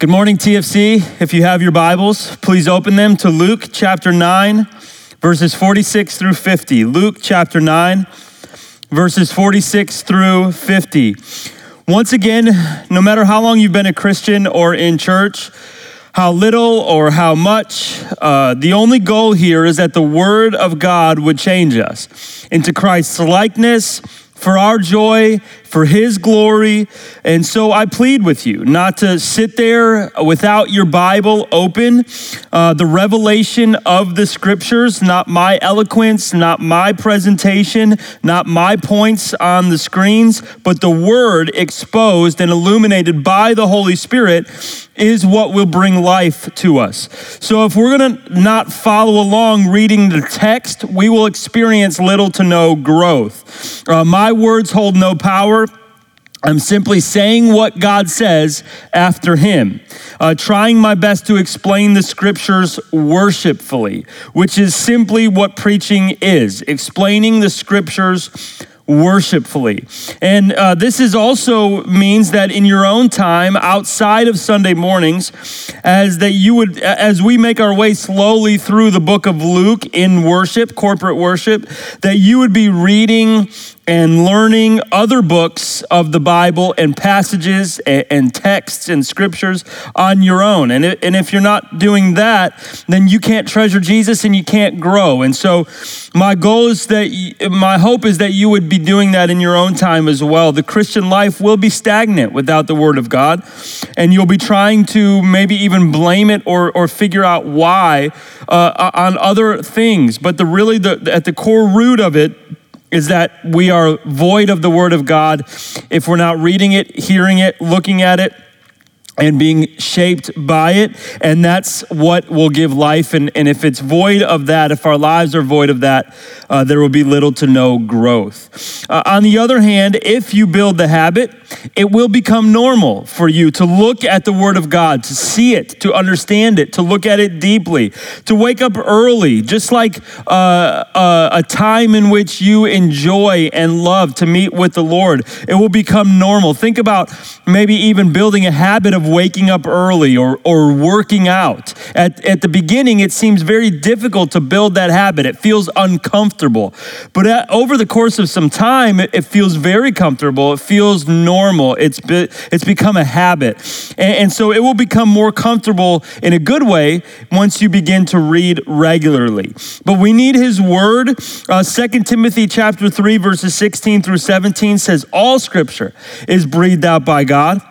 Good morning, TFC. If you have your Bibles, please open them to Luke chapter 9, verses 46 through 50. Luke chapter 9, verses 46 through 50. Once again, no matter how long you've been a Christian or in church, how little or how much, uh, the only goal here is that the Word of God would change us into Christ's likeness for our joy, for His glory. And so I plead with you not to sit there without your Bible open. Uh, the revelation of the scriptures, not my eloquence, not my presentation, not my points on the screens, but the Word exposed and illuminated by the Holy Spirit is what will bring life to us. So if we're going to not follow along reading the text, we will experience little to no growth. Uh, my words hold no power. I'm simply saying what God says after Him, uh, trying my best to explain the scriptures worshipfully, which is simply what preaching is explaining the scriptures worshipfully. And uh, this is also means that in your own time outside of Sunday mornings, as that you would, as we make our way slowly through the book of Luke in worship, corporate worship, that you would be reading and learning other books of the Bible and passages and, texts and scriptures on your own. And, and if you're not doing that, then you can't treasure Jesus and you can't grow. And so, my goal is that, y- my hope is that you would be doing that in your own time as well. The Christian life will be stagnant without the Word of God, and you'll be trying to maybe even blame it or, or figure out why uh, on other things. But the really, the, at the core root of it, is that we are void of the Word of God. If we're not reading it, hearing it, looking at it, and being shaped by it. And that's what will give life. And, and if it's void of that, if our lives are void of that, uh, there will be little to no growth. Uh, on the other hand, if you build the habit, it will become normal for you to look at the Word of God, to see it, to understand it, to look at it deeply, to wake up early, just like uh, uh, a time in which you enjoy and love to meet with the Lord. It will become normal. Think about maybe even building a habit of waking up early or, or working out. At, at the beginning, it seems very difficult to build that habit. It feels uncomfortable. But at, over the course of some time, it, it feels very comfortable. It feels normal. It's, be, it's become a habit. And, and so it will become more comfortable in a good way once you begin to read regularly. But we need his word. Uh, 2 Timothy chapter 3, verses 16 through 17 says, All scripture is breathed out by God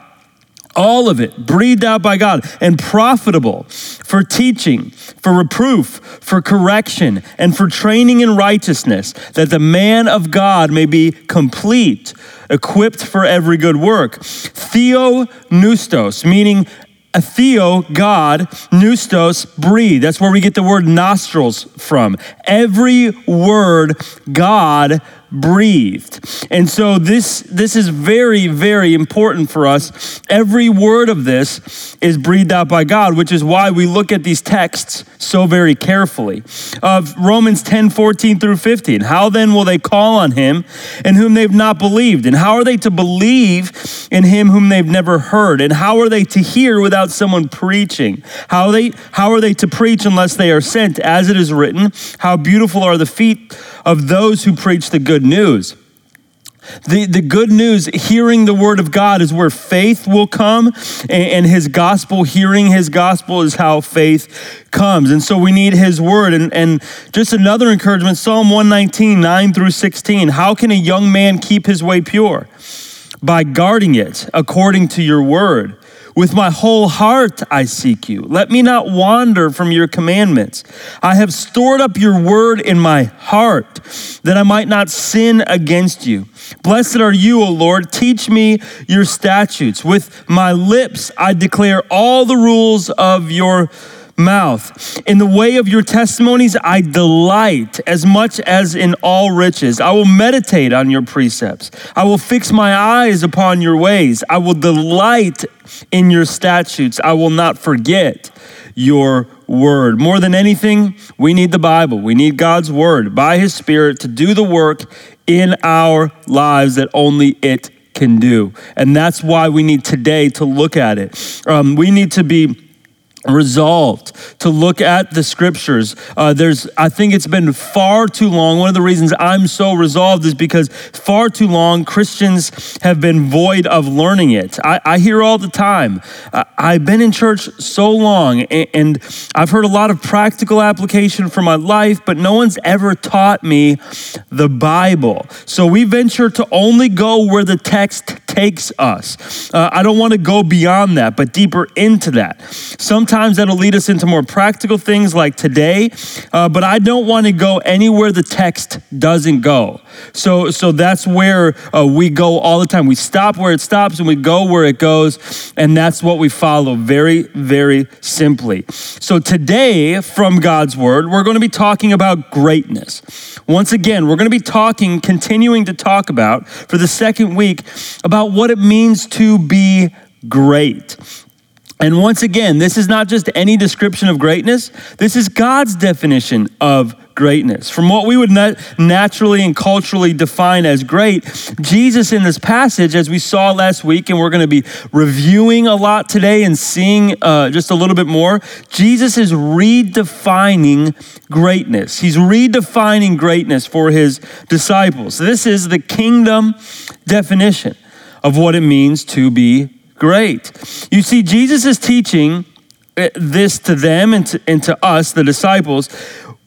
all of it breathed out by God and profitable for teaching, for reproof, for correction, and for training in righteousness, that the man of God may be complete, equipped for every good work. Theo Neustos, meaning a theo, God, pneustos, breathe. That's where we get the word nostrils from. Every word God breathed. And so this this is very very important for us. Every word of this is breathed out by God, which is why we look at these texts so very carefully. Of Romans 10, 14 through 15. How then will they call on him in whom they've not believed? And how are they to believe in him whom they've never heard? And how are they to hear without someone preaching? How are they how are they to preach unless they are sent? As it is written, how beautiful are the feet of those who preach the good news. The, the good news, hearing the word of God, is where faith will come, and, and his gospel, hearing his gospel, is how faith comes. And so we need his word. And, and just another encouragement Psalm 119, 9 through 16. How can a young man keep his way pure? by guarding it according to your word. With my whole heart I seek you. Let me not wander from your commandments. I have stored up your word in my heart that I might not sin against you. Blessed are you, O Lord. Teach me your statutes. With my lips I declare all the rules of your mouth. In the way of your testimonies, I delight as much as in all riches. I will meditate on your precepts. I will fix my eyes upon your ways. I will delight in your statutes. I will not forget your word. More than anything, we need the Bible. We need God's word by his spirit to do the work in our lives that only it can do. And that's why we need today to look at it. Um, we need to be resolved to look at the scriptures. Uh, there's i think it's been far too long. One of the reasons i'm so resolved is because far too long christians have been void of learning it. I, I hear all the time. Uh, i've been in church so long and, and i've heard a lot of practical application for my life but no one's ever taught me the bible. So we venture to only go where the text takes us. Uh, i don't want to go beyond that but deeper into that. Sometimes Sometimes that'll lead us into more practical things like today, uh, but I don't want to go anywhere the text doesn't go. So, so that's where uh, we go all the time. We stop where it stops and we go where it goes, and that's what we follow very, very simply. So, today, from God's Word, we're going to be talking about greatness. Once again, we're going to be talking, continuing to talk about for the second week about what it means to be great. And once again, this is not just any description of greatness, this is God's definition of greatness. From what we would naturally and culturally define as great, Jesus in this passage, as we saw last week, and we're going to be reviewing a lot today and seeing uh, just a little bit more, Jesus is redefining greatness. He's redefining greatness for his disciples. This is the kingdom definition of what it means to be great. You see, Jesus is teaching eh, this to them and to, and to us, the disciples,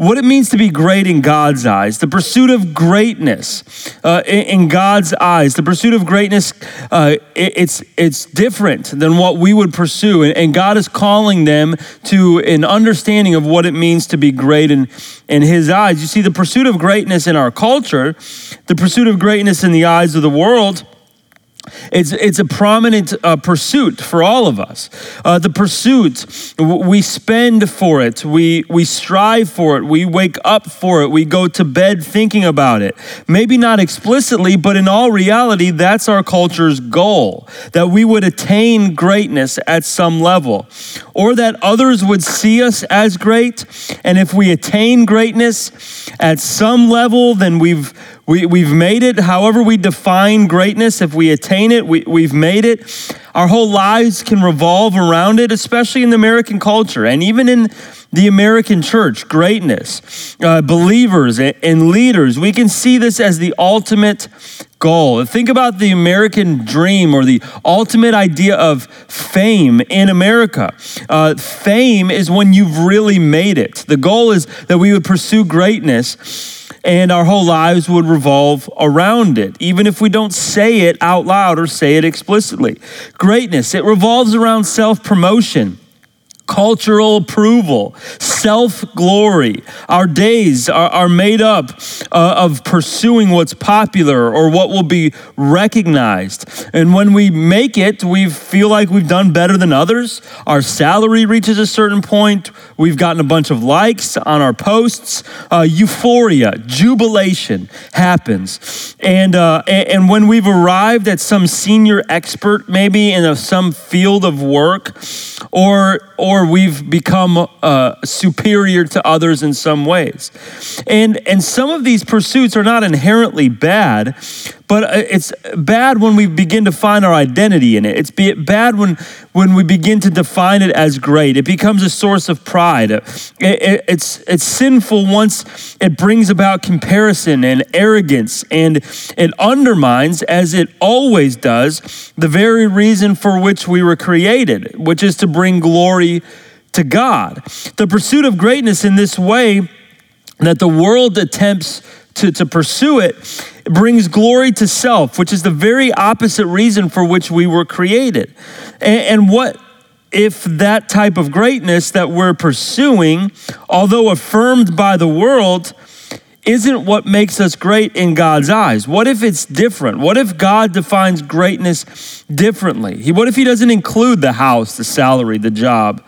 what it means to be great in God's eyes, the pursuit of greatness uh, in, God's eyes, the pursuit of greatness, uh, it, it's, it's different than what we would pursue. And, and, God is calling them to an understanding of what it means to be great in, in His eyes. You see, the pursuit of greatness in our culture, the pursuit of greatness in the eyes of the world, it's, it's a prominent uh, pursuit for all of us. Uh, the pursuit, we spend for it, we, we strive for it, we wake up for it, we go to bed thinking about it. Maybe not explicitly, but in all reality, that's our culture's goal that we would attain greatness at some level, or that others would see us as great. And if we attain greatness at some level, then we've we, we've made it, however, we define greatness. If we attain it, we, we've made it. Our whole lives can revolve around it, especially in the American culture and even in the American church. Greatness, uh, believers, and leaders, we can see this as the ultimate goal. Think about the American dream or the ultimate idea of fame in America. Uh, fame is when you've really made it. The goal is that we would pursue greatness and our whole lives would revolve around it, even if we don't say it out loud or say it explicitly. Greatness, it revolves around self promotion cultural approval, self glory. Our days are, are made up uh, of pursuing what's popular or what will be recognized. And when we make it, we feel like we've done better than others. Our salary reaches a certain point. We've gotten a bunch of likes on our posts. Uh, euphoria, jubilation happens. And, uh, and when we've arrived at some senior expert, maybe in a, some field of work, or, or or we've become uh, superior to others in some ways. And, and some of these pursuits are not inherently bad, but uh, it's bad when we begin to find our identity in it. It's bad when, when we begin to define it as great. It becomes a source of pride. It, it, it's, it's sinful once it brings about comparison and arrogance, and it undermines, as it always does, the very reason for which we were created, which is to bring glory to God. The pursuit of greatness in this way that the world attempts to, to pursue it brings glory to self, which is the very opposite reason for which we were created. And, and what if that type of greatness that we're pursuing, although affirmed by the world, isn't what makes us great in God's eyes? What if it's different? What if God defines greatness differently? What if He doesn't include the house, the salary, the job?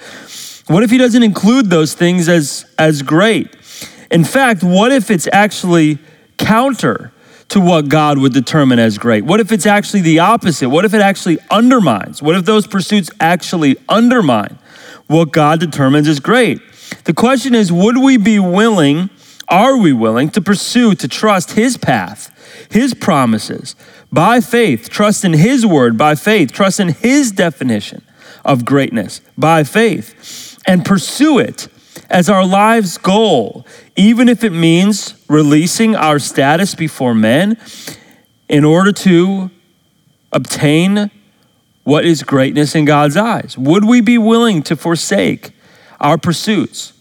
What if He doesn't include those things as, as great? In fact, what if it's actually counter to what God would determine as great? What if it's actually the opposite? What if it actually undermines? What if those pursuits actually undermine what God determines as great? The question is would we be willing? Are we willing to pursue, to trust His path, His promises by faith, trust in His word by faith, trust in His definition of greatness by faith, and pursue it as our life's goal, even if it means releasing our status before men in order to obtain what is greatness in God's eyes? Would we be willing to forsake our pursuits?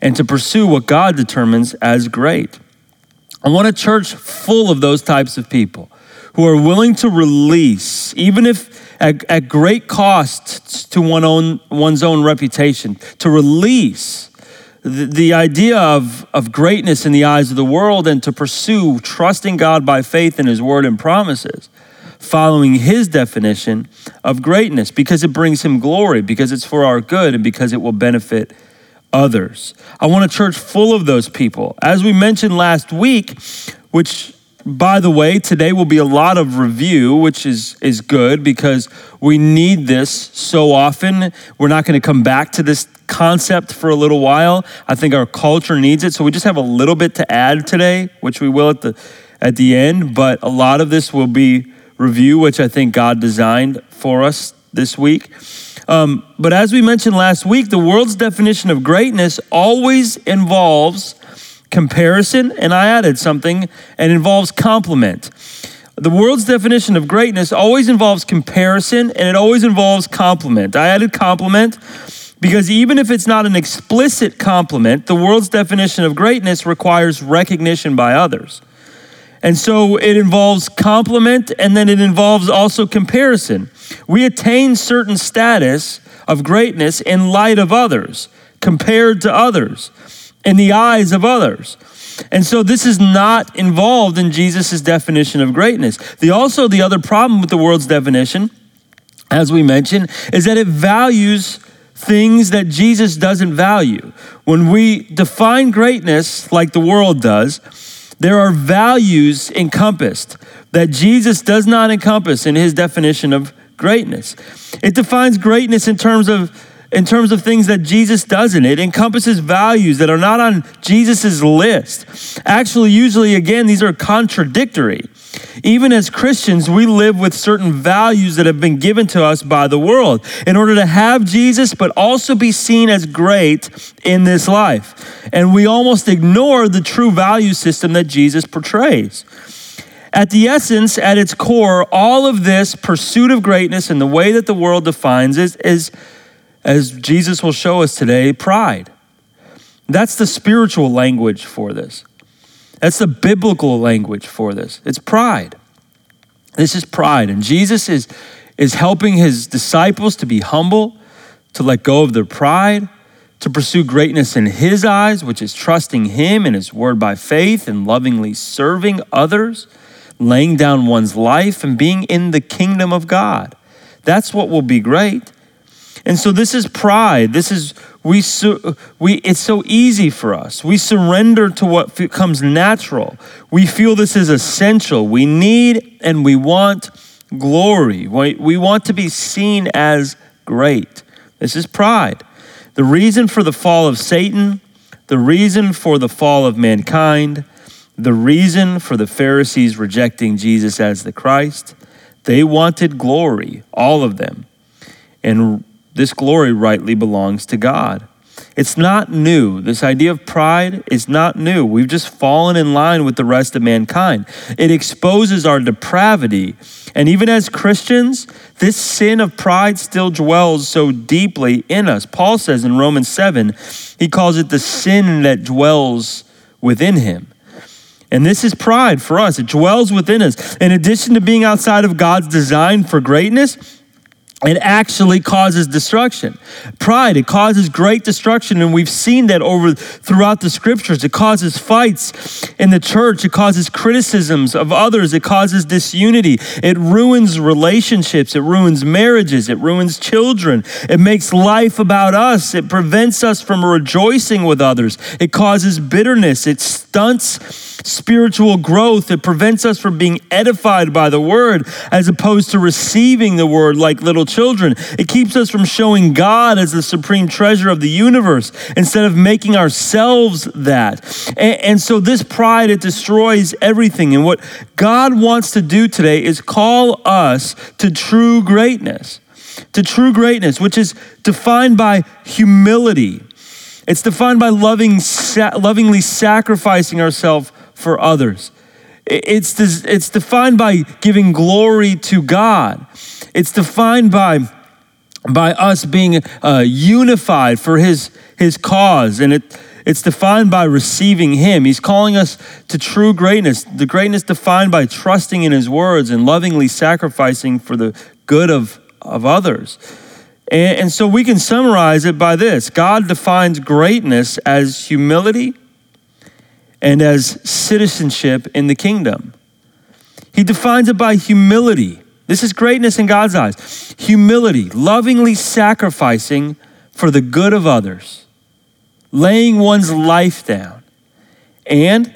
and to pursue what God determines as great. I want a church full of those types of people who are willing to release, even if at, at great cost to one own, one's own reputation, to release the, the idea of, of greatness in the eyes of the world and to pursue trusting God by faith in His word and promises, following His definition of greatness because it brings Him glory, because it's for our good, and because it will benefit others. I want a church full of those people. As we mentioned last week, which by the way, today will be a lot of review, which is, is good because we need this so often. We're not going to come back to this concept for a little while. I think our culture needs it. So we just have a little bit to add today, which we will at the, at the end. But a lot of this will be review, which I think God designed for us this week. Um, but as we mentioned last week, the world's definition of greatness always involves comparison, and I added something, and involves compliment. The world's definition of greatness always involves comparison and it always involves compliment. I added compliment because even if it's not an explicit compliment, the world's definition of greatness requires recognition by others. And so it involves compliment and then it involves also comparison. We attain certain status of greatness in light of others, compared to others, in the eyes of others. And so this is not involved in Jesus' definition of greatness. The also the other problem with the world's definition, as we mentioned, is that it values things that Jesus doesn't value. When we define greatness like the world does, there are values encompassed that Jesus does not encompass in his definition of greatness. It defines greatness in terms of in terms of things that Jesus doesn't. It encompasses values that are not on Jesus' list. Actually, usually, again, these are contradictory. Even as Christians, we live with certain values that have been given to us by the world in order to have Jesus, but also be seen as great in this life. And we almost ignore the true value system that Jesus portrays. At the essence, at its core, all of this pursuit of greatness and the way that the world defines it is, as Jesus will show us today, pride. That's the spiritual language for this. That's the biblical language for this. It's pride. This is pride. And Jesus is, is helping his disciples to be humble, to let go of their pride, to pursue greatness in his eyes, which is trusting him and his word by faith and lovingly serving others, laying down one's life and being in the kingdom of God. That's what will be great. And so this is pride. This is we, we it's so easy for us. We surrender to what comes natural. We feel this is essential. We need and we want glory. We want to be seen as great. This is pride. The reason for the fall of Satan, the reason for the fall of mankind, the reason for the Pharisees rejecting Jesus as the Christ, they wanted glory, all of them. And this glory rightly belongs to God. It's not new. This idea of pride is not new. We've just fallen in line with the rest of mankind. It exposes our depravity. And even as Christians, this sin of pride still dwells so deeply in us. Paul says in Romans 7, he calls it the sin that dwells within him. And this is pride for us. It dwells within us. In addition to being outside of God's design for greatness, it actually causes destruction. Pride, it causes great destruction, and we've seen that over throughout the scriptures. It causes fights in the church, it causes criticisms of others, it causes disunity, it ruins relationships, it ruins marriages, it ruins children, it makes life about us, it prevents us from rejoicing with others, it causes bitterness, it stunts spiritual growth, it prevents us from being edified by the word as opposed to receiving the word like little children. It keeps us from showing God as the supreme treasure of the universe instead of making ourselves that. And, and so this pride, it destroys everything. And what God wants to do today is call us to true greatness, to true greatness, which is defined by humility. It's defined by loving, lovingly sacrificing ourselves for others. It's, it's defined by giving glory to God. It's defined by, by us being uh, unified for his, his cause. And it, it's defined by receiving him. He's calling us to true greatness, the greatness defined by trusting in his words and lovingly sacrificing for the good of, of others. And, and so we can summarize it by this God defines greatness as humility and as citizenship in the kingdom. He defines it by humility. This is greatness in God's eyes. Humility, lovingly sacrificing for the good of others, laying one's life down. And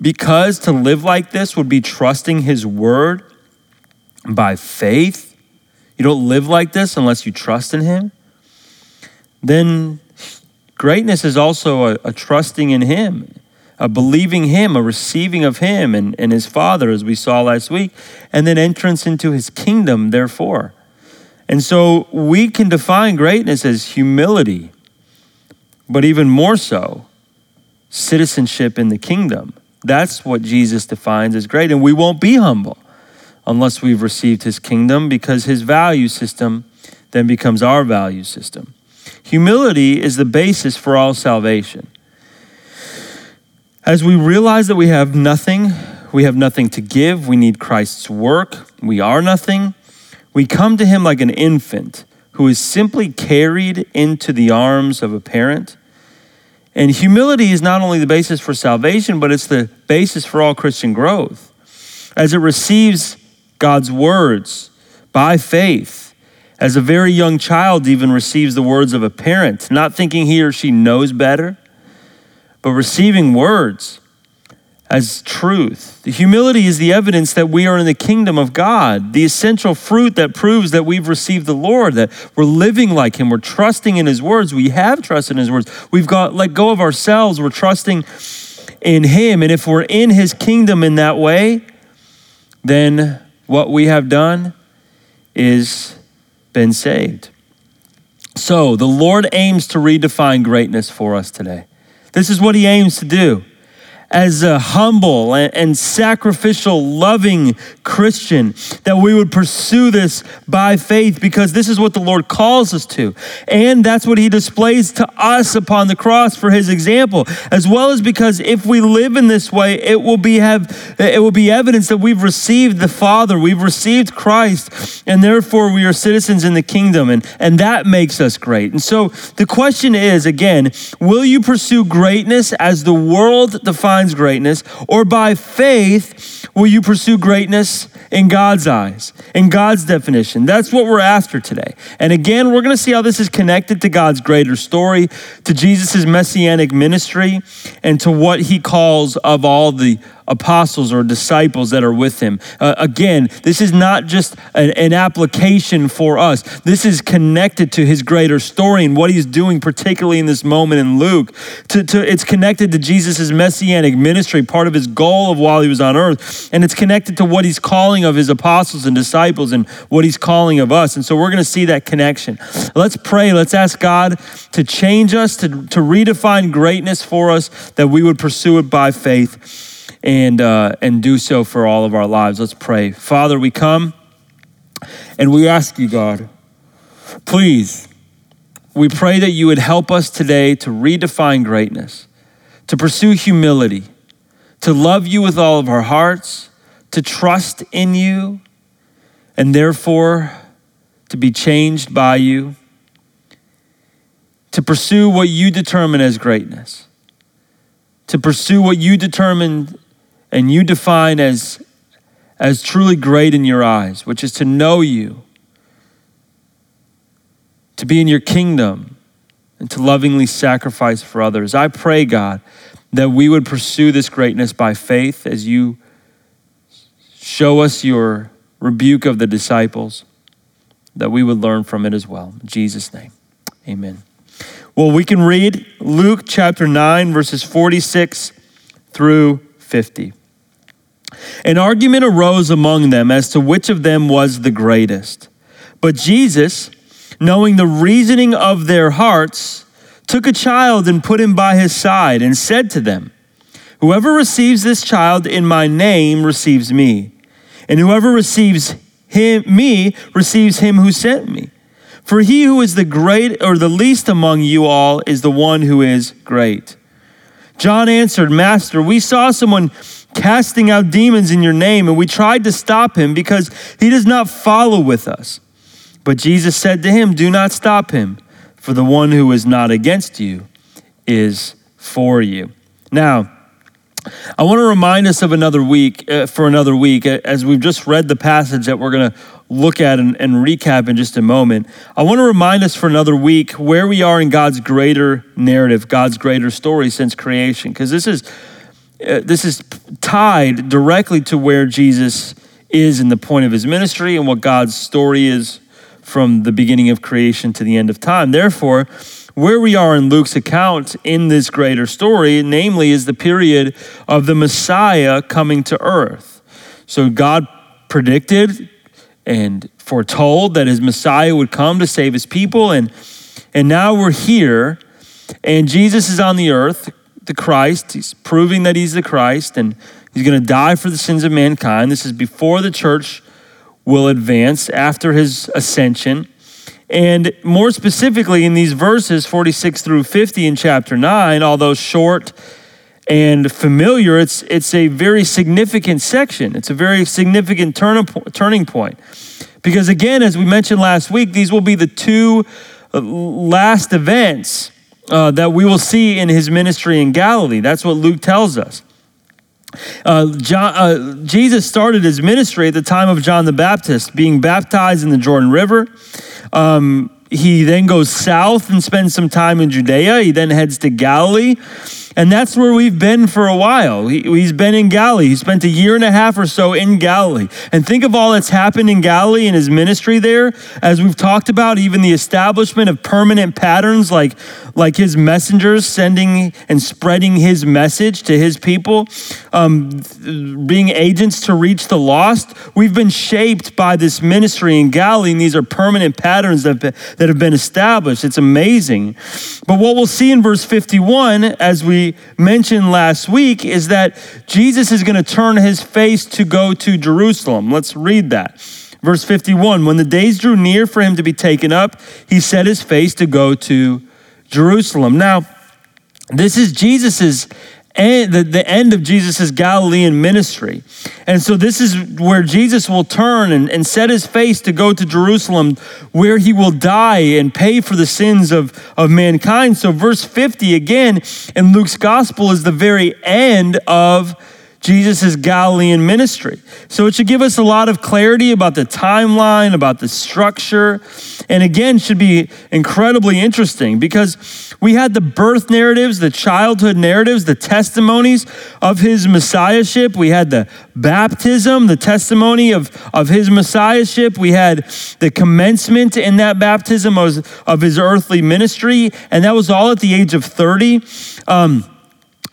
because to live like this would be trusting His word by faith, you don't live like this unless you trust in Him, then Greatness is also a, a trusting in Him, a believing Him, a receiving of Him and, and His Father, as we saw last week, and then entrance into His kingdom, therefore. And so we can define greatness as humility, but even more so, citizenship in the kingdom. That's what Jesus defines as great. And we won't be humble unless we've received his kingdom because his value system then becomes our value system. Humility is the basis for all salvation. As we realize that we have nothing, we have nothing to give, we need Christ's work, we are nothing, we come to Him like an infant who is simply carried into the arms of a parent. And humility is not only the basis for salvation, but it's the basis for all Christian growth. As it receives God's words by faith, as a very young child even receives the words of a parent, not thinking he or she knows better, but receiving words as truth. The humility is the evidence that we are in the kingdom of God, the essential fruit that proves that we've received the Lord, that we're living like Him, we're trusting in His words, we have trusted in His words, we've got let go of ourselves, we're trusting in Him. And if we're in His kingdom in that way, then what we have done is been saved. So, the Lord aims to redefine greatness for us today. This is what He aims to do as a humble and sacrificial, loving Christian, that we would pursue this by faith because this is what the Lord calls us to. And that's what He displays to us upon the cross for His example, as well as because if we live in this way, it will be, have, it will be evidence that we've received the Father, we've received Christ, and therefore we are citizens in the kingdom, and, and that makes us great. And so the question is again, will you pursue greatness as the world defines? Greatness, or by faith will you pursue greatness in God's eyes, in God's definition? That's what we're after today. And again, we're going to see how this is connected to God's greater story, to Jesus' messianic ministry, and to what he calls of all the apostles or disciples that are with him. Uh, again, this is not just an, an, application for us, this is connected to his greater story and what he's doing, particularly in this moment in Luke. To, to, it's connected to Jesus' messianic ministry, part of his goal of while he was on earth, and it's connected to what he's calling of his apostles and disciples and what he's calling of us. And so we're going to see that connection. Let's pray. Let's ask God to change us, to, to redefine greatness for us, that we would pursue it by faith and, uh, and do so for all of our lives. Let's pray. Father, we come and we ask you, God, please, we pray that you would help us today to redefine greatness, to pursue humility to love you with all of our hearts, to trust in you, and therefore to be changed by you, to pursue what you determine as greatness, to pursue what you determine and you define as, as truly great in your eyes, which is to know you, to be in your kingdom, and to lovingly sacrifice for others. I pray, God, that we would pursue this greatness by faith as you show us your rebuke of the disciples, that we would learn from it as well. In Jesus' name, amen. Well, we can read Luke chapter 9, verses 46 through 50. An argument arose among them as to which of them was the greatest. But Jesus, knowing the reasoning of their hearts, took a child and put him by his side and said to them, Whoever receives this child in my name receives me, and whoever receives him, me receives him who sent me. For he who is the great or the least among you all is the one who is great. John answered, Master, we saw someone casting out demons in your name, and we tried to stop him because he does not follow with us. But Jesus said to him, Do not stop him for the one who is not against you is for you. Now, I want to remind us of another week, uh, for another week, as we've just read the passage that we're going to look at and, and recap in just a moment. I want to remind us for another week where we are in God's greater narrative, God's greater story since creation, because this is uh, this is tied directly to where Jesus is in the point of his ministry and what God's story is from the beginning of creation to the end of time. Therefore, where we are in Luke's account in this greater story, namely, is the period of the Messiah coming to earth. So God predicted and foretold that his Messiah would come to save his people, and, and now we're here, and Jesus is on the earth, the Christ. He's proving that he's the Christ, and he's going to die for the sins of mankind. This is before the church will advance after his ascension. And more specifically, in these verses 46 through 50 in chapter 9, although short and familiar, it's, it's a very significant section. It's a very significant turn, turning point. Because again, as we mentioned last week, these will be the two uh, last events uh, that we will see in his ministry in Galilee. That's what Luke tells us. Uh, John, uh, Jesus started his ministry at the time of John the Baptist, being baptized in the Jordan River. Um, he then goes south and spends some time in Judea. He then heads to Galilee. And that's where we've been for a while. He, has been in Galilee. He spent a year and a half or so in Galilee. And think of all that's happened in Galilee in his ministry there. As we've talked about, even the establishment of permanent patterns like, like his messengers sending and spreading his message to his people, um, being agents to reach the lost. We've been shaped by this ministry in Galilee, and these are permanent patterns that, that have been established. It's amazing. But what we'll see in verse 51 as mentioned last week is that Jesus is going to turn his face to go to Jerusalem. Let's read that. Verse 51 When the days drew near for him to be taken up, he set his face to go to Jerusalem. Now, this is Jesus's the, the end of Jesus' Galilean ministry. And so this is where Jesus will turn and, and set his face to go to Jerusalem, where he will die and pay for the sins of, of mankind. So, verse 50 again in Luke's gospel is the very end of Jesus' Galilean ministry. So it should give us a lot of clarity about the timeline, about the structure, and again, should be incredibly interesting because we had the birth narratives, the childhood narratives, the testimonies of his messiahship. We had the baptism, the testimony of, of his messiahship. We had the commencement in that baptism of, of his earthly ministry, and that was all at the age of 30. Um,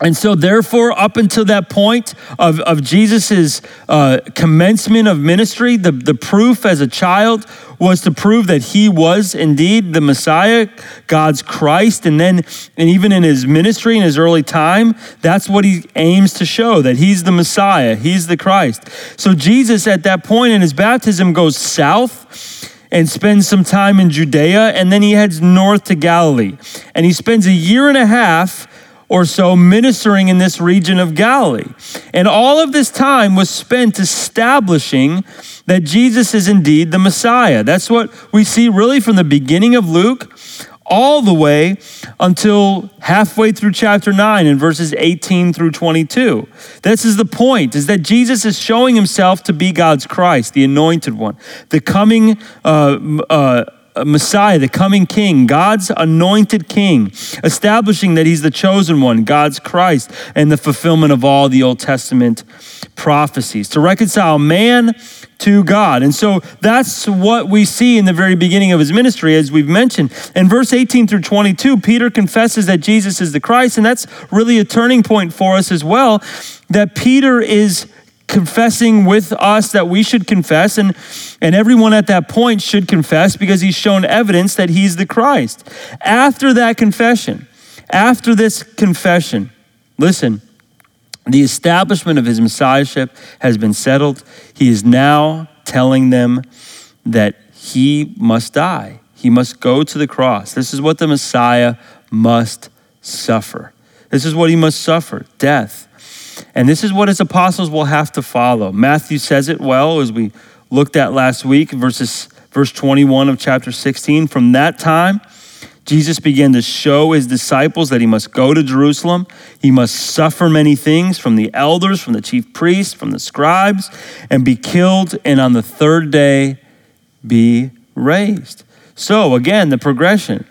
and so, therefore, up until that point of, of Jesus' uh, commencement of ministry, the, the proof as a child was to prove that he was indeed the Messiah, God's Christ. And then, and even in his ministry, in his early time, that's what he aims to show that he's the Messiah, he's the Christ. So, Jesus at that point in his baptism goes south and spends some time in Judea, and then he heads north to Galilee. And he spends a year and a half or so ministering in this region of Galilee. And all of this time was spent establishing that Jesus is indeed the Messiah. That's what we see really from the beginning of Luke all the way until halfway through chapter 9 in verses 18 through 22. This is the point is that Jesus is showing himself to be God's Christ, the anointed one, the coming uh, uh, Uh, Messiah, the coming king, God's anointed king, establishing that he's the chosen one, God's Christ, and the fulfillment of all the Old Testament prophecies to reconcile man to God. And so that's what we see in the very beginning of his ministry, as we've mentioned. In verse 18 through 22, Peter confesses that Jesus is the Christ, and that's really a turning point for us as well, that Peter is confessing with us that we should confess, and, and everyone at that point should confess because he's shown evidence that he's the Christ. After that confession, after this confession, listen, the establishment of his messiahship has been settled. He is now telling them that he must die. He must go to the cross. This is what the Messiah must suffer. This is what he must suffer death. And this is what his apostles will have to follow. Matthew says it well as we looked at last week, verses, verse 21 of chapter 16. From that time, Jesus began to show his disciples that he must go to Jerusalem. He must suffer many things from the elders, from the chief priests, from the scribes, and be killed, and on the third day be raised. So, again, the progression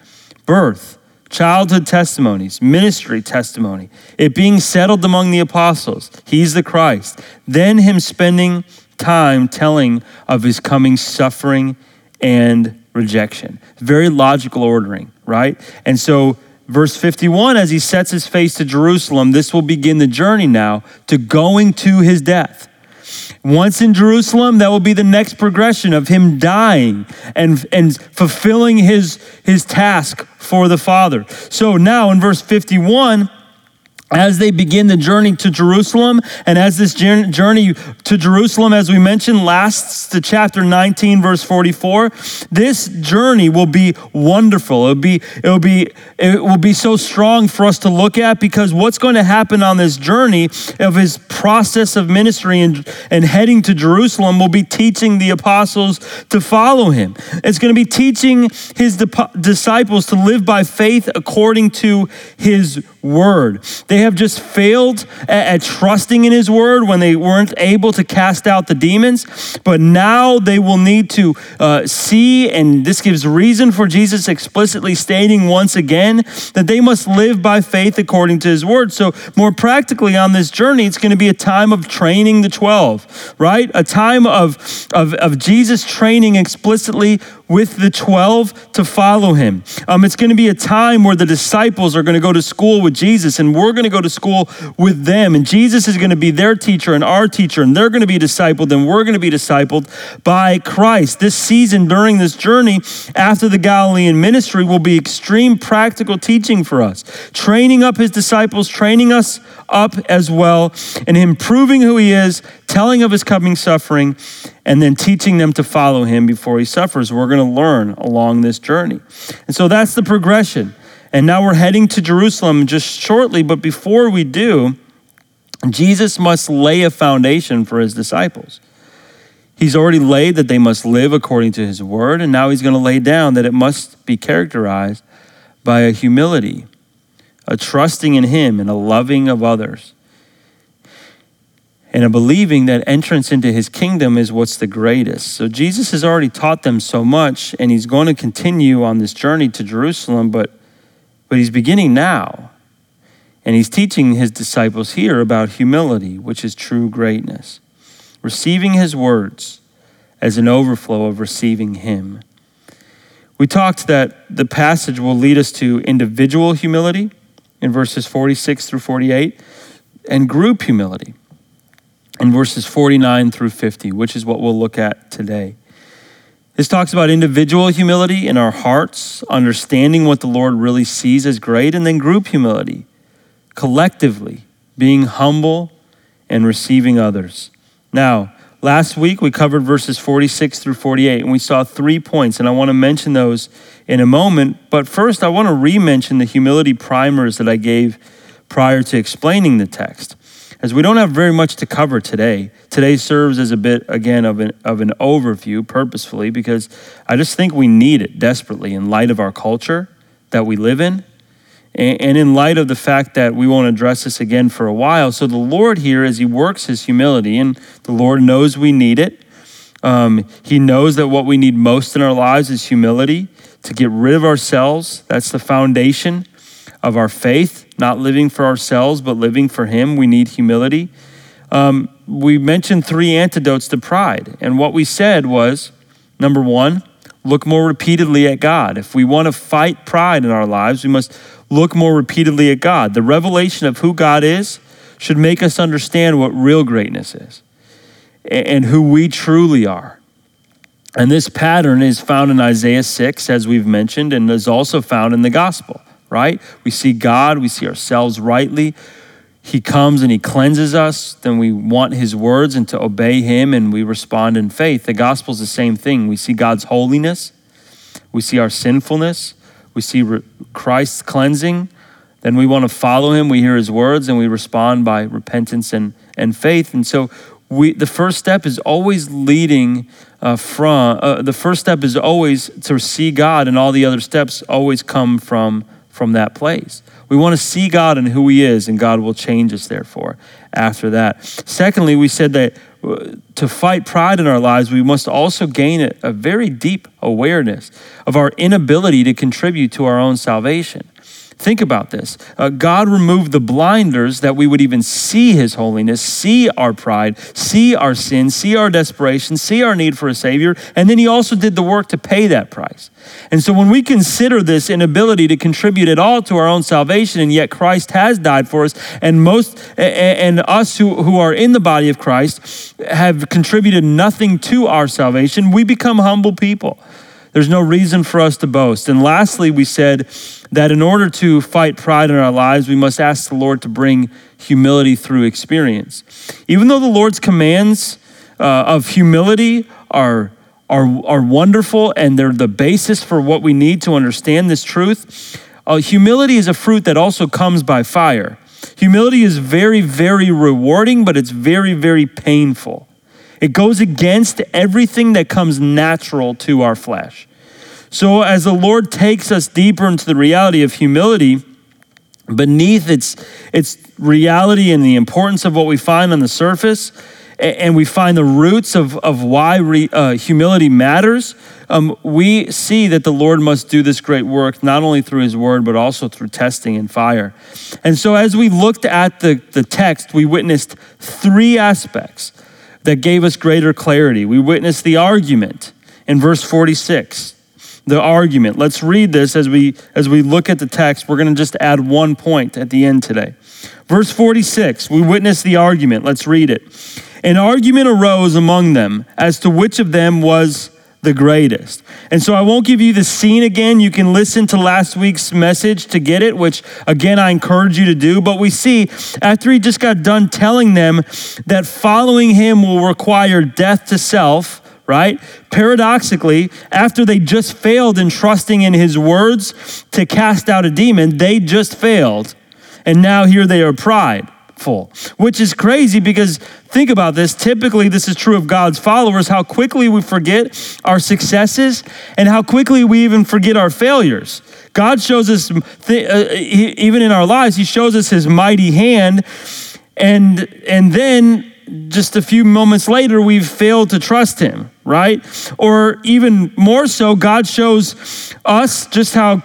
birth, childhood testimonies, ministry testimony, it being settled among the apostles. He's the Christ. Then, him spending time telling of his coming suffering and rejection. Very logical ordering, right? And so, verse 51, as he sets his face to Jerusalem, this will begin the journey now to going to his death. Once in Jerusalem, that will be the next progression of him dying and, and fulfilling his, his task for the Father. So now in verse 51, as they begin the journey to Jerusalem, and as this journey to Jerusalem, as we mentioned, lasts to chapter 19, verse 44, this journey will be wonderful. It'll be, it'll be, it will be so strong for us to look at because what's going to happen on this journey of his process of ministry and, and heading to Jerusalem will be teaching the apostles to follow him. It's going to be teaching his disciples to live by faith according to his word. They have just failed at, at, trusting in his word when they weren't able to cast out the demons, but now they will need to uh, see, and this gives reason for Jesus explicitly stating once again that they must live by faith according to his word. So, more practically on this journey, it's going to be a time of training the 12, right? A time of, of, of Jesus training explicitly with the 12 to follow him. Um, it's going to be a time where the disciples are going to go to school with Jesus and we're going to go to school with them. And Jesus is going to be their teacher and our teacher, and they're going to be discipled and we're going to be discipled by Christ. This season during this journey after the Galilean ministry will be extreme practical teaching for us, training up his disciples, training us up as well, and him proving who he is, telling of his coming suffering, and then teaching them to follow him before he suffers. We're going to learn along this journey. And so that's the progression. And now we're heading to Jerusalem just shortly, but before we do, Jesus must lay a foundation for his disciples. He's already laid that they must live according to his word, and now he's going to lay down that it must be characterized by a humility, a trusting in him, and a loving of others and a believing that entrance into his kingdom is what's the greatest. So Jesus has already taught them so much, and he's going to continue on this journey to Jerusalem, but, but he's beginning now. And he's teaching his disciples here about humility, which is true greatness, receiving his words as an overflow of receiving him. We talked that the passage will lead us to individual humility in verses 46 through 48 and group humility in verses 49 through 50, which is what we'll look at today. This talks about individual humility in our hearts, understanding what the Lord really sees as great, and then group humility, collectively being humble and receiving others. Now, last week we covered verses 46 through 48, and we saw three points, and I want to mention those in a moment. But first, I want to re mention the humility primers that I gave prior to explaining the text. As we don't have very much to cover today, today serves as a bit, again, of an, of an overview purposefully because I just think we need it desperately in light of our culture that we live in and, and in light of the fact that we won't address this again for a while. So the Lord here, as He works His humility, and the Lord knows we need it, um, He knows that what we need most in our lives is humility to get rid of ourselves. That's the foundation of our faith, not living for ourselves, but living for Him. We need humility. Um, we mentioned three antidotes to pride. And what we said was number one, look more repeatedly at God. If we want to fight pride in our lives, we must look more repeatedly at God. The revelation of who God is should make us understand what real greatness is and who we truly are. And this pattern is found in Isaiah 6, as we've mentioned, and is also found in the gospel, right? We see God, we see ourselves rightly. He comes and He cleanses us, then we want His words and to obey Him, and we respond in faith. The gospel is the same thing. We see God's holiness, we see our sinfulness, we see Christ's cleansing, then we want to follow Him. We hear His words, and we respond by repentance and, and faith. And so we, the first step is always leading uh, from, uh, the first step is always to see God, and all the other steps always come from, from that place. We want to see God and who He is, and God will change us, therefore, after that. Secondly, we said that uh, to fight pride in our lives, we must also gain a, a very deep awareness of our inability to contribute to our own salvation. Think about this. Uh, God removed the blinders that we would even see His holiness, see our pride, see our sin, see our desperation, see our need for a Savior, and then He also did the work to pay that price. And so when we consider this inability to contribute at all to our own salvation, and yet Christ has died for us, and most and us who, who are in the body of Christ have contributed nothing to our salvation, we become humble people. There's no reason for us to boast. And lastly, we said that in order to fight pride in our lives, we must ask the Lord to bring humility through experience. Even though the Lord's commands uh, of humility are, are, are wonderful and they're the basis for what we need to understand this truth, uh, humility is a fruit that also comes by fire. Humility is very, very rewarding, but it's very, very painful. It goes against everything that comes natural to our flesh. So, as the Lord takes us deeper into the reality of humility, beneath its, its reality and the importance of what we find on the surface, and we find the roots of, of why re, uh, humility matters, um, we see that the Lord must do this great work not only through His Word, but also through testing and fire. And so, as we looked at the, the text, we witnessed three aspects that gave us greater clarity. We witnessed the argument in verse 46. The argument. Let's read this as we as we look at the text. We're going to just add one point at the end today. Verse 46, we witness the argument. Let's read it. An argument arose among them as to which of them was the greatest. And so I won't give you the scene again. You can listen to last week's message to get it, which again I encourage you to do. But we see after he just got done telling them that following him will require death to self, right? Paradoxically, after they just failed in trusting in his words to cast out a demon, they just failed. And now here they are pride which is crazy because think about this. Typically, this is true of God's followers how quickly we forget our successes and how quickly we even forget our failures. God shows us, th- uh, he, even in our lives, He shows us His mighty hand, and, and then just a few moments later, we've failed to trust Him, right? Or even more so, God shows us just how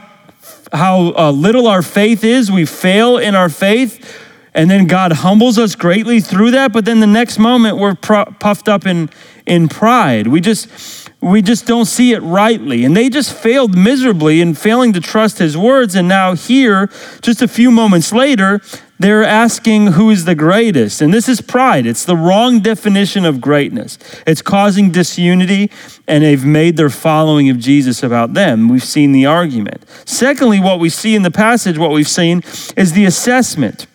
how uh, little our faith is. We fail in our faith and then God humbles us greatly through that, but then the next moment we're puffed up in, in pride. We just, we just don't see it rightly. And they just failed miserably in failing to trust his words. And now, here, just a few moments later, they're asking who is the greatest. And this is pride. It's the wrong definition of greatness. It's causing disunity, and they've made their following of Jesus about them. We've seen the argument. Secondly, what we see in the passage, what we've seen, is the assessment.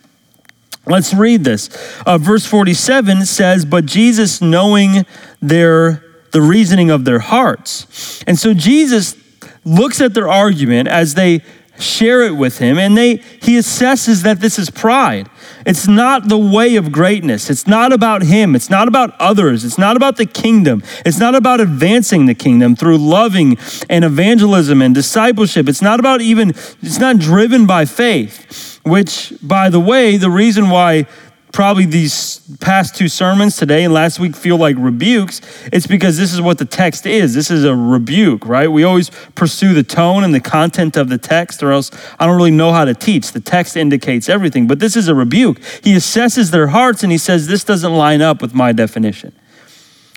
Let's read this. Uh, verse 47 says, But Jesus, knowing their the reasoning of their hearts. And so Jesus looks at their argument as they share it with him. And they, he assesses that this is pride. It's not the way of greatness. It's not about him. It's not about others. It's not about the kingdom. It's not about advancing the kingdom through loving and evangelism and discipleship. It's not about even, it's not driven by faith, which, by the way, the reason why probably these past two sermons today and last week feel like rebukes, it's because this is what the text is. This is a rebuke, right? We always pursue the tone and the content of the text, or else I don't really know how to teach. The text indicates everything, but this is a rebuke. He assesses their hearts and he says, This doesn't line up with my definition.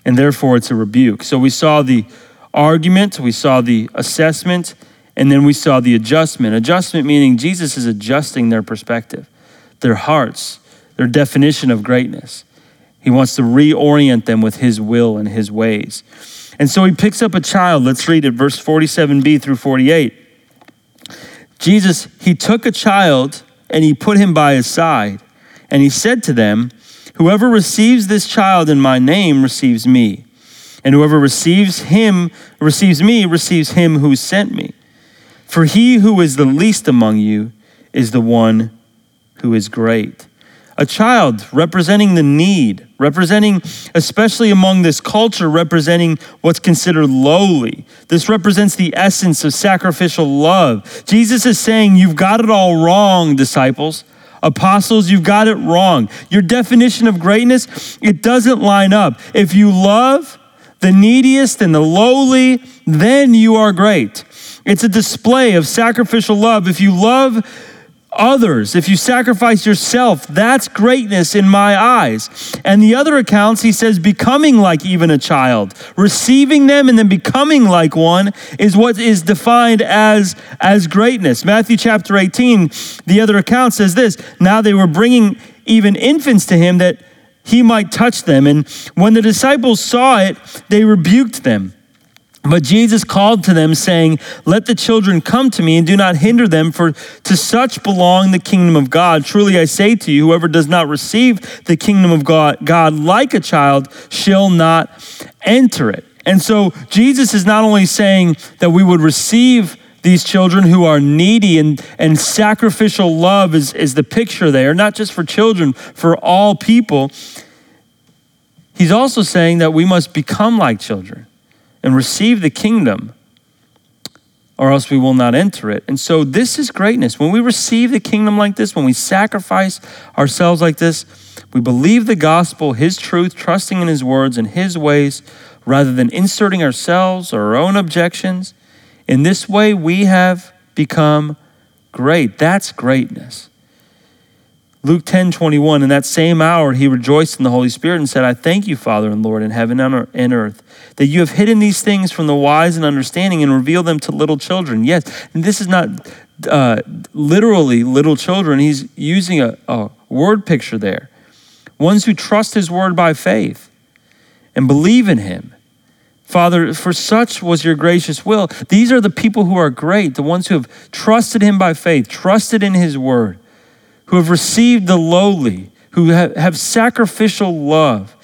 And therefore, it's a rebuke. So we saw the argument, we saw the assessment, and then we saw the adjustment. Adjustment meaning Jesus is adjusting their perspective, their hearts their definition of greatness. He wants to reorient them with his will and his ways. And so he picks up a child. Let's read it, verse 47b through 48. Jesus, he took a child and he put him by his side. And he said to them, Whoever receives this child in my name receives me. And whoever receives him, receives me, receives him who sent me. For he who is the least among you is the one who is great a child representing the need, representing, especially among this culture, representing what's considered lowly. This represents the essence of sacrificial love. Jesus is saying, You've got it all wrong, disciples. Apostles, you've got it wrong. Your definition of greatness, it doesn't line up. If you love the neediest and the lowly, then you are great. It's a display of sacrificial love. If you love others, if you sacrifice yourself, that's greatness in my eyes. And the other accounts, he says, becoming like even a child, receiving them and then becoming like one is what is defined as, as greatness. Matthew chapter 18, the other account says this Now they were bringing even infants to him that he might touch them. And when the disciples saw it, they rebuked them. But Jesus called to them, saying, Let the children come to me, and do not hinder them, for to such belong the kingdom of God. Truly I say to you, whoever does not receive the kingdom of God, God like a child shall not enter it. And so Jesus is not only saying that we would receive these children who are needy and, and sacrificial love is, is the picture there, not just for children, for all people. He's also saying that we must become like children and receive the kingdom, or else we will not enter it. And so, this is greatness. When we receive the kingdom like this, when we sacrifice ourselves like this, we believe the gospel, His truth, trusting in His words and His ways, rather than inserting ourselves or our own objections. In this way, we have become great. That's greatness. Luke 10 21, in that same hour, he rejoiced in the Holy Spirit and said, I thank you, Father and Lord, in heaven and earth, that you have hidden these things from the wise and understanding and revealed them to little children. Yes, and this is not uh, literally little children. He's using a, a word picture there. Ones who trust his word by faith and believe in him. Father, for such was your gracious will. These are the people who are great, the ones who have trusted him by faith, trusted in his word who have received the lowly, who have have sacrificial love,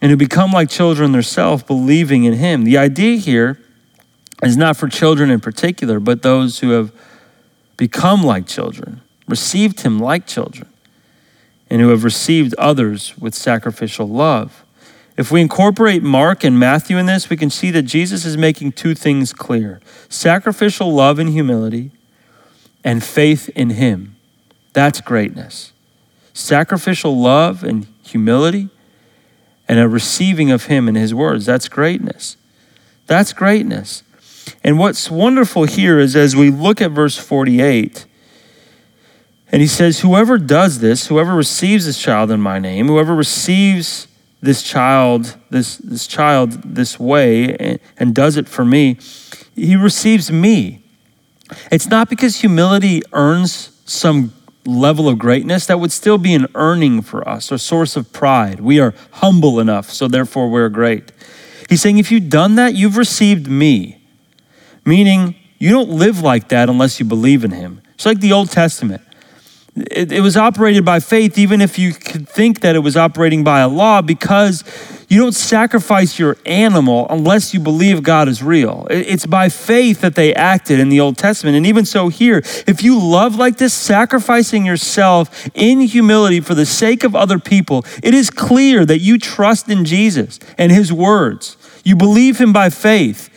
and who become like children themselves, believing in Him. The idea here is not for children in particular, but those who have become like children, received Him like children, and who have received others with sacrificial love. If we incorporate Mark and Matthew in this, we can see that Jesus is making two things clear sacrificial love and humility, and faith in Him. That's greatness. Sacrificial love and humility and a receiving of Him and His words. That's greatness. That's greatness. And what's wonderful here is as we look at verse 48, and he says, Whoever does this, whoever receives this child in my name, whoever receives this child, this, this child this way and, and does it for me, he receives me. It's not because humility earns some level of greatness, that would still be an earning for us, a source of pride. We are humble enough, so therefore we're great. He's saying, if you've done that, you've received me. Meaning, you don't live like that unless you believe in him. It's like the Old Testament. It, it was operated by faith, even if you could think that it was operating by a law, because You don't sacrifice your animal unless you believe God is real. It's by faith that they acted in the Old Testament. And even so, here, if you love like this, sacrificing yourself in humility for the sake of other people, it is clear that you trust in Jesus and his words. You believe him by faith.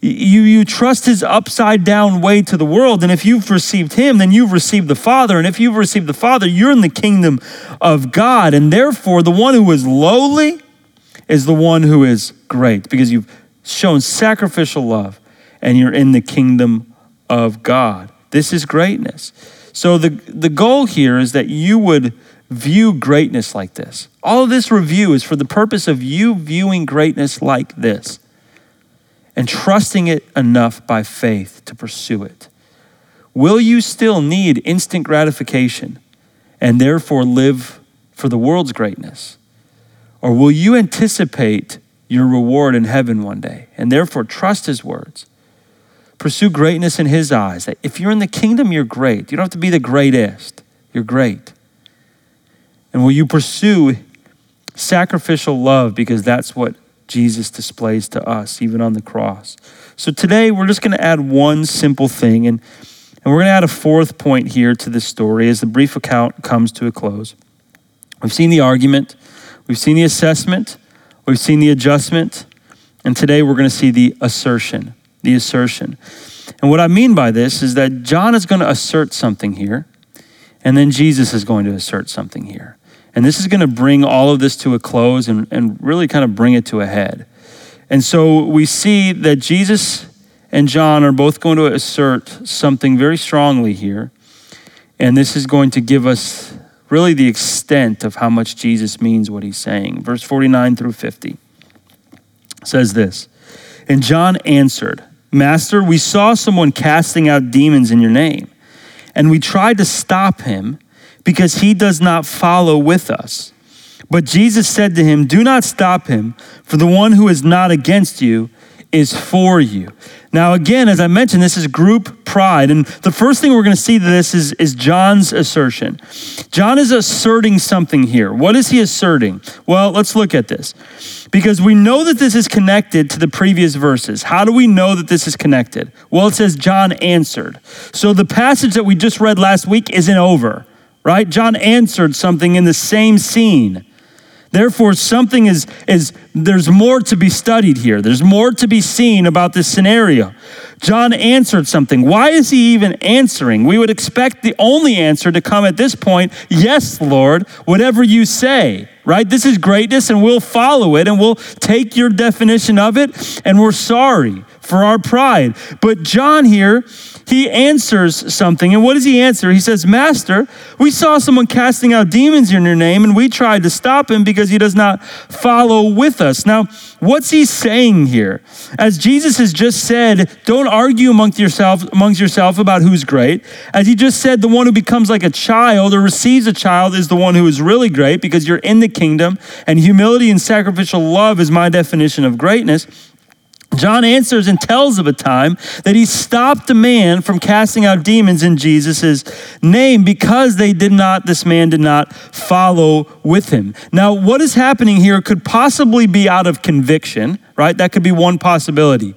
You, you trust his upside down way to the world. And if you've received him, then you've received the Father. And if you've received the Father, you're in the kingdom of God. And therefore, the one who is lowly, is the one who is great because you've shown sacrificial love and you're in the kingdom of God. This is greatness. So the, the goal here is that you would view greatness like this. All of this review is for the purpose of you viewing greatness like this and trusting it enough by faith to pursue it. Will you still need instant gratification and therefore live for the world's greatness? Or will you anticipate your reward in heaven one day and therefore trust his words? Pursue greatness in his eyes. That if you're in the kingdom, you're great. You don't have to be the greatest, you're great. And will you pursue sacrificial love because that's what Jesus displays to us, even on the cross? So today, we're just going to add one simple thing, and, and we're going to add a fourth point here to this story as the brief account comes to a close. We've seen the argument, We've seen the assessment, we've seen the adjustment, and today we're going to see the assertion. The assertion. And what I mean by this is that John is going to assert something here, and then Jesus is going to assert something here. And this is going to bring all of this to a close and, and really kind of bring it to a head. And so we see that Jesus and John are both going to assert something very strongly here. And this is going to give us really the extent of how much Jesus means what he's saying. Verse 49 through 50 says this And John answered, Master, we saw someone casting out demons in your name, and we tried to stop him because he does not follow with us. But Jesus said to him, Do not stop him, for the one who is not against you is for you. Now, again, as I mentioned, this is group pride. And the first thing we're going to see to this is, is John's assertion. John is asserting something here. What is he asserting? Well, let's look at this. Because we know that this is connected to the previous verses. How do we know that this is connected? Well, it says John answered. So the passage that we just read last week isn't over, right? John answered something in the same scene. Therefore, something is, is, there's more to be studied here. There's more to be seen about this scenario. John answered something. Why is he even answering? We would expect the only answer to come at this point yes, Lord, whatever you say, right? This is greatness and we'll follow it and we'll take your definition of it and we're sorry for our pride. But John here, he answers something. And what does he answer? He says, Master, we saw someone casting out demons in your name, and we tried to stop him because he does not follow with us. Now, what's he saying here? As Jesus has just said, don't argue amongst yourself, amongst yourself about who's great. As he just said, the one who becomes like a child or receives a child is the one who is really great because you're in the kingdom, and humility and sacrificial love is my definition of greatness. John answers and tells of a time that he stopped a man from casting out demons in Jesus' name because they did not, this man did not follow with him. Now, what is happening here could possibly be out of conviction, right? That could be one possibility.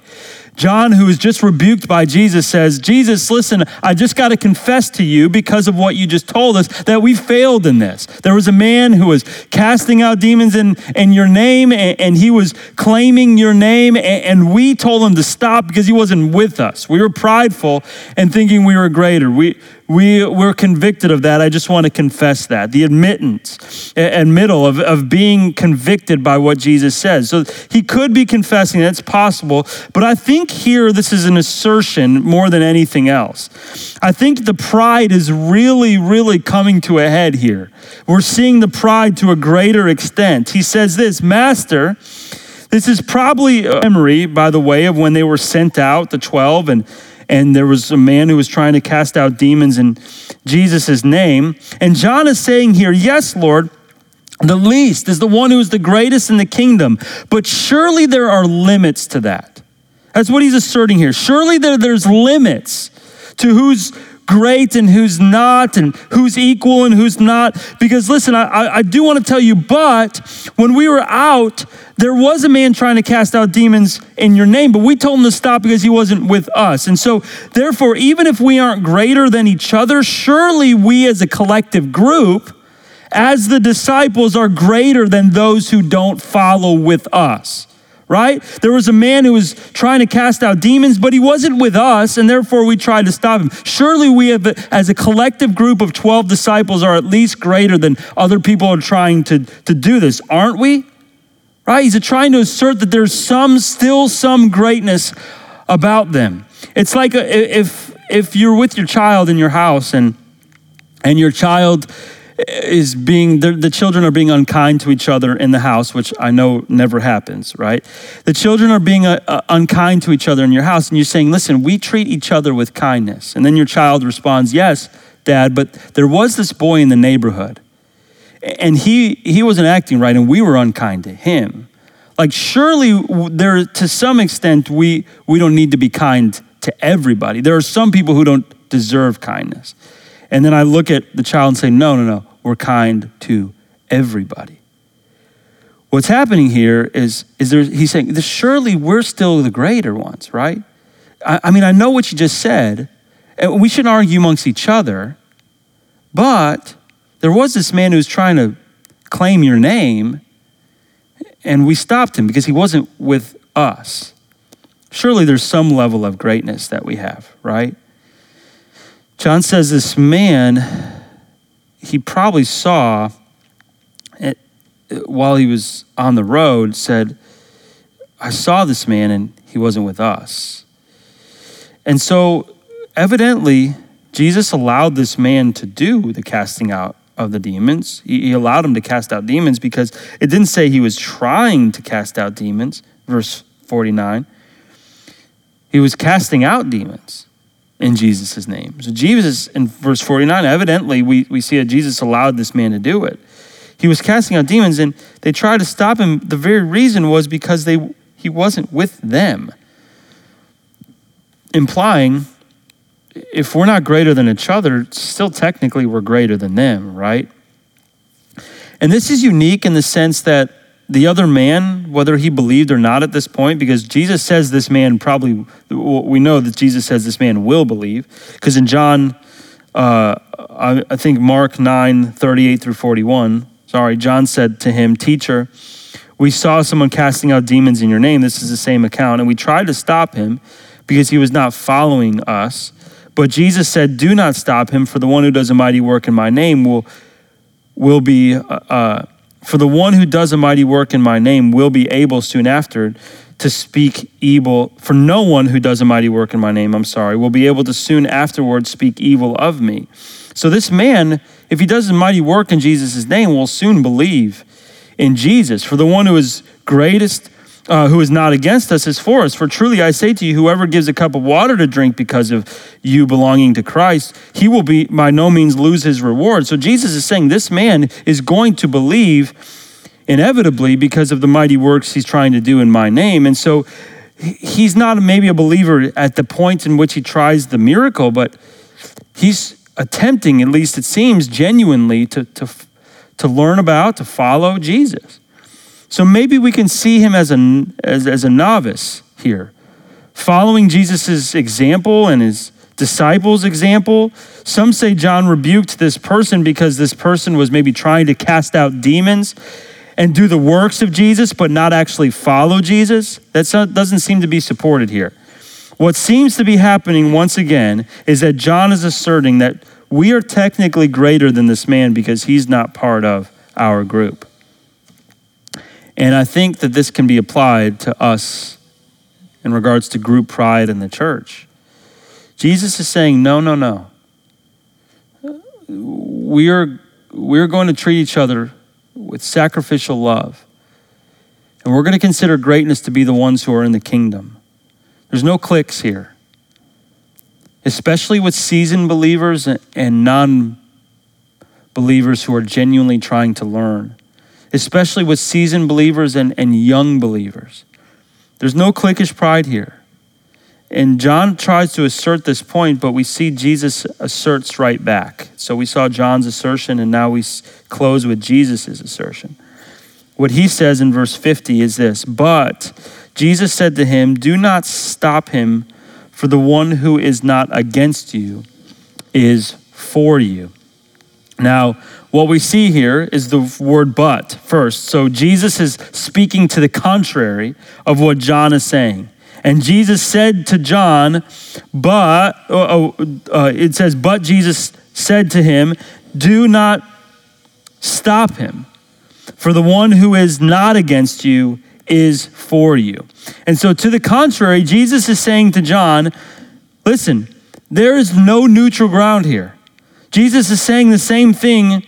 John, who was just rebuked by Jesus, says, Jesus, listen, I just got to confess to you because of what you just told us that we failed in this. There was a man who was casting out demons in, in your name, and, and he was claiming your name, and, and we told him to stop because he wasn't with us. We were prideful and thinking we were greater. We, we were convicted of that. I just want to confess that. The admittance, admittal of, of being convicted by what Jesus says. So he could be confessing, that's possible. But I think here this is an assertion more than anything else. I think the pride is really, really coming to a head here. We're seeing the pride to a greater extent. He says this Master, this is probably a memory, by the way, of when they were sent out, the 12, and and there was a man who was trying to cast out demons in Jesus' name. And John is saying here, Yes, Lord, the least is the one who is the greatest in the kingdom, but surely there are limits to that. That's what he's asserting here. Surely there, there's limits to who's great and who's not, and who's equal and who's not. Because listen, I, I, do want to tell you, but when we were out, there was a man trying to cast out demons in your name, but we told him to stop because he wasn't with us. And so, therefore, even if we aren't greater than each other, surely we as a collective group, as the disciples, are greater than those who don't follow with us right? There was a man who was trying to cast out demons, but he wasn't with us, and therefore we tried to stop him. Surely we have, as a collective group of 12 disciples, are at least greater than other people are trying to, to do this, aren't we? Right? He's trying to assert that there's some, still some greatness about them. It's like a, if, if you're with your child in your house and, and your child is being the, children are being unkind to each other in the house which i know never happens right? The children are being uh, uh, unkind to each other in your house and you're saying listen we treat each other with kindness. And then your child responds yes dad but there was this boy in the neighborhood and he he wasn't acting right and we were unkind to him. Like surely there to some extent we we don't need to be kind to everybody. There are some people who don't deserve kindness and then I look at the child and say, no, no, no, we're kind to everybody. What's happening here is, is there, he's saying, surely we're still the greater ones, right? I, I mean, I know what you just said, and we shouldn't argue amongst each other, but there was this man who was trying to claim your name, and we stopped him because he wasn't with us. Surely there's some level of greatness that we have, right? John says this man, he probably saw it while he was on the road, said, I saw this man and he wasn't with us. And so, evidently, Jesus allowed this man to do the casting out of the demons. He, allowed him to cast out demons because it didn't say he was trying to cast out demons, verse 49. He was casting out demons in Jesus' name. So, Jesus, in verse 49, evidently, we, we see that Jesus allowed this man to do it. He was casting out demons, and they tried to stop him. The very reason was because they, he wasn't with them, implying if we're not greater than each other, still technically we're greater than them, right? And this is unique in the sense that the other man, whether he believed or not at this point, because Jesus says this man probably, we know that Jesus says this man will believe, because in John, uh, I, I think Mark 9, 38 through 41, sorry, John said to him, Teacher, we saw someone casting out demons in your name. This is the same account. And we tried to stop him because he was not following us. But Jesus said, Do not stop him, for the one who does a mighty work in my name will, will be. Uh, uh for the one who does a mighty work in my name will be able soon after to speak evil. For no one who does a mighty work in my name, I'm sorry, will be able to soon afterwards speak evil of me. So this man, if he does a mighty work in Jesus' name, will soon believe in Jesus. For the one who is greatest uh, who is not against us is for us. For truly I say to you, whoever gives a cup of water to drink because of you belonging to Christ, he will be by no means lose his reward. So Jesus is saying this man is going to believe inevitably because of the mighty works he's trying to do in my name. And so he's not maybe a believer at the point in which he tries the miracle, but he's attempting, at least it seems, genuinely to, to, to learn about, to follow Jesus. So maybe we can see him as a, as, as a novice here, following Jesus' example and his disciples' example. Some say John rebuked this person because this person was maybe trying to cast out demons and do the works of Jesus, but not actually follow Jesus. That doesn't seem to be supported here. What seems to be happening once again is that John is asserting that we are technically greater than this man because he's not part of our group. And I think that this can be applied to us in regards to group pride in the church. Jesus is saying, no, no, no. We're, we're going to treat each other with sacrificial love. And we're going to consider greatness to be the ones who are in the kingdom. There's no cliques here, especially with seasoned believers and non believers who are genuinely trying to learn especially with seasoned believers and, and young believers. There's no cliquish pride here. and John tries to assert this point, but we see Jesus asserts right back. So we saw John's assertion, and now we close with Jesus' assertion. What he says in verse 50 is this But Jesus said to him, Do not stop him, for the one who is not against you is for you. Now, what we see here is the word but first. So Jesus is speaking to the contrary of what John is saying. And Jesus said to John, but, uh, uh, it says, but Jesus said to him, do not stop him, for the one who is not against you is for you. And so, to the contrary, Jesus is saying to John, listen, there is no neutral ground here. Jesus is saying the same thing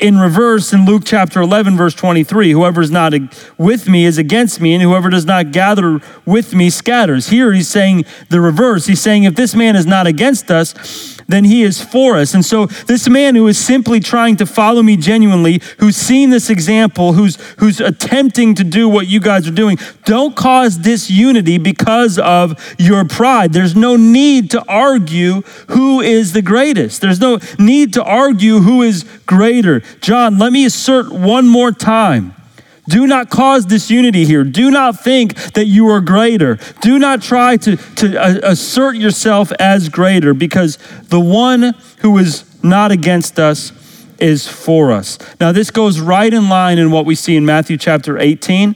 in reverse in Luke chapter 11, verse 23. Whoever is not with me is against me, and whoever does not gather with me scatters. Here he's saying the reverse. He's saying, if this man is not against us, then he is for us. And so this man who is simply trying to follow me genuinely, who's seen this example, who's who's attempting to do what you guys are doing, don't cause disunity because of your pride. There's no need to argue who is the greatest. There's no need to argue who is greater. John, let me assert one more time. Do not cause disunity here. Do not think that you are greater. Do not try to, to uh, assert yourself as greater because the one who is not against us is for us. Now, this goes right in line in what we see in Matthew chapter 18,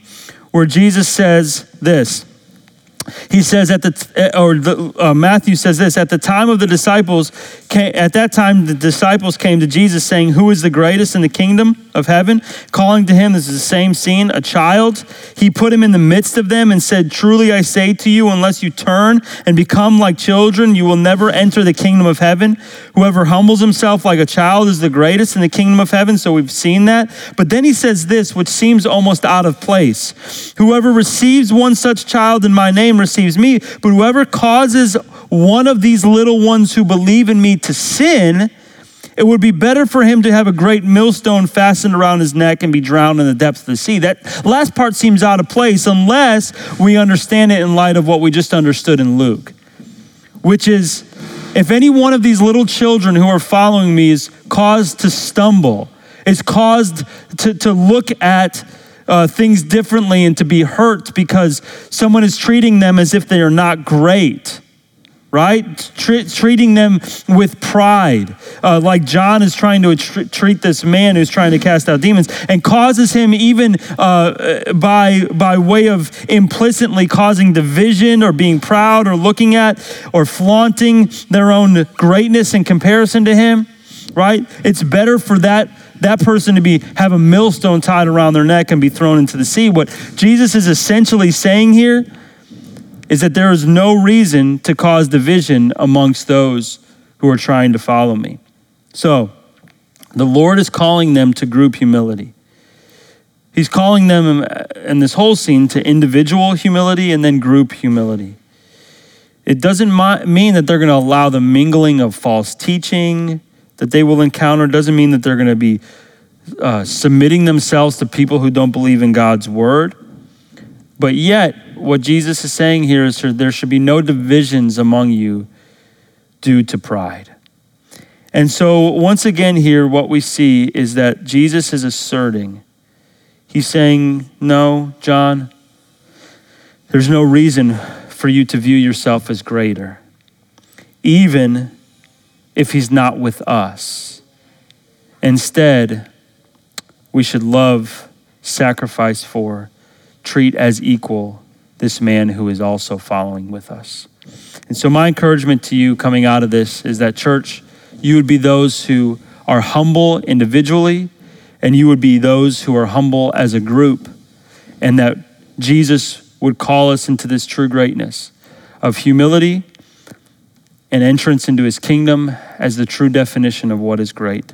where Jesus says this he says at the or the, uh, Matthew says this at the time of the disciples came, at that time the disciples came to Jesus saying who is the greatest in the kingdom of heaven calling to him this is the same scene a child he put him in the midst of them and said truly I say to you unless you turn and become like children you will never enter the kingdom of heaven. Whoever humbles himself like a child is the greatest in the kingdom of heaven so we've seen that. But then he says this which seems almost out of place. Whoever receives one such child in my name receives me, but whoever causes one of these little ones who believe in me to sin, it would be better for him to have a great millstone fastened around his neck and be drowned in the depths of the sea. That last part seems out of place unless we understand it in light of what we just understood in Luke, which is if any one of these little children who are following me is caused to stumble, is caused to, to look at uh, things differently and to be hurt because someone is treating them as if they are not great, right? Tre- treating them with pride, uh, like John is trying to tr- treat this man who's trying to cast out demons, and causes him even uh, by by way of implicitly causing division or being proud or looking at or flaunting their own greatness in comparison to him. Right? It's better for that that person to be have a millstone tied around their neck and be thrown into the sea. What Jesus is essentially saying here is that there is no reason to cause division amongst those who are trying to follow me. So, the Lord is calling them to group humility. He's calling them in this whole scene to individual humility and then group humility. It doesn't mean that they're going to allow the mingling of false teaching that they will encounter doesn't mean that they're going to be uh, submitting themselves to people who don't believe in God's word. But yet, what Jesus is saying here is there should be no divisions among you due to pride. And so, once again, here, what we see is that Jesus is asserting, he's saying, No, John, there's no reason for you to view yourself as greater. Even if he's not with us. Instead, we should love, sacrifice for, treat as equal this man who is also following with us. And so, my encouragement to you coming out of this is that, church, you would be those who are humble individually, and you would be those who are humble as a group, and that Jesus would call us into this true greatness of humility and entrance into his kingdom as the true definition of what is great.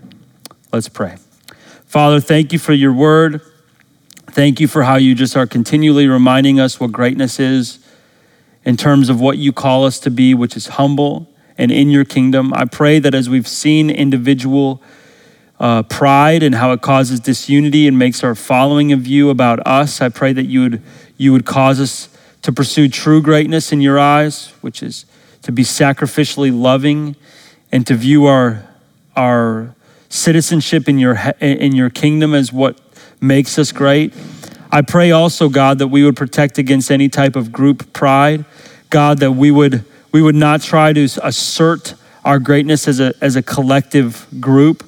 Let's pray. Father, thank you for your word. Thank you for how you just are continually reminding us what greatness is in terms of what you call us to be, which is humble and in your kingdom. I pray that as we've seen individual uh, pride and how it causes disunity and makes our following of you about us, I pray that you would, you would cause us to pursue true greatness in your eyes, which is to be sacrificially loving and to view our, our citizenship in your, in your kingdom as what makes us great. I pray also, God, that we would protect against any type of group pride. God, that we would, we would not try to assert our greatness as a, as a collective group,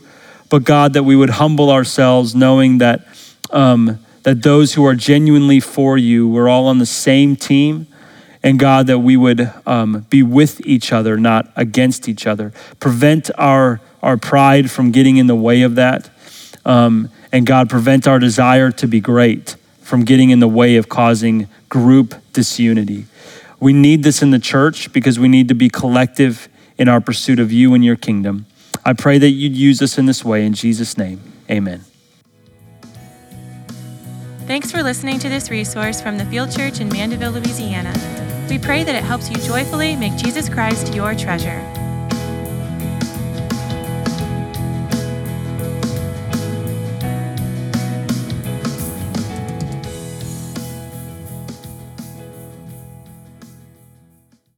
but God, that we would humble ourselves knowing that, um, that those who are genuinely for you, we're all on the same team. And God, that we would um, be with each other, not against each other. Prevent our, our pride from getting in the way of that. Um, and God, prevent our desire to be great from getting in the way of causing group disunity. We need this in the church because we need to be collective in our pursuit of you and your kingdom. I pray that you'd use us in this way. In Jesus' name, amen. Thanks for listening to this resource from the Field Church in Mandeville, Louisiana. We pray that it helps you joyfully make Jesus Christ your treasure.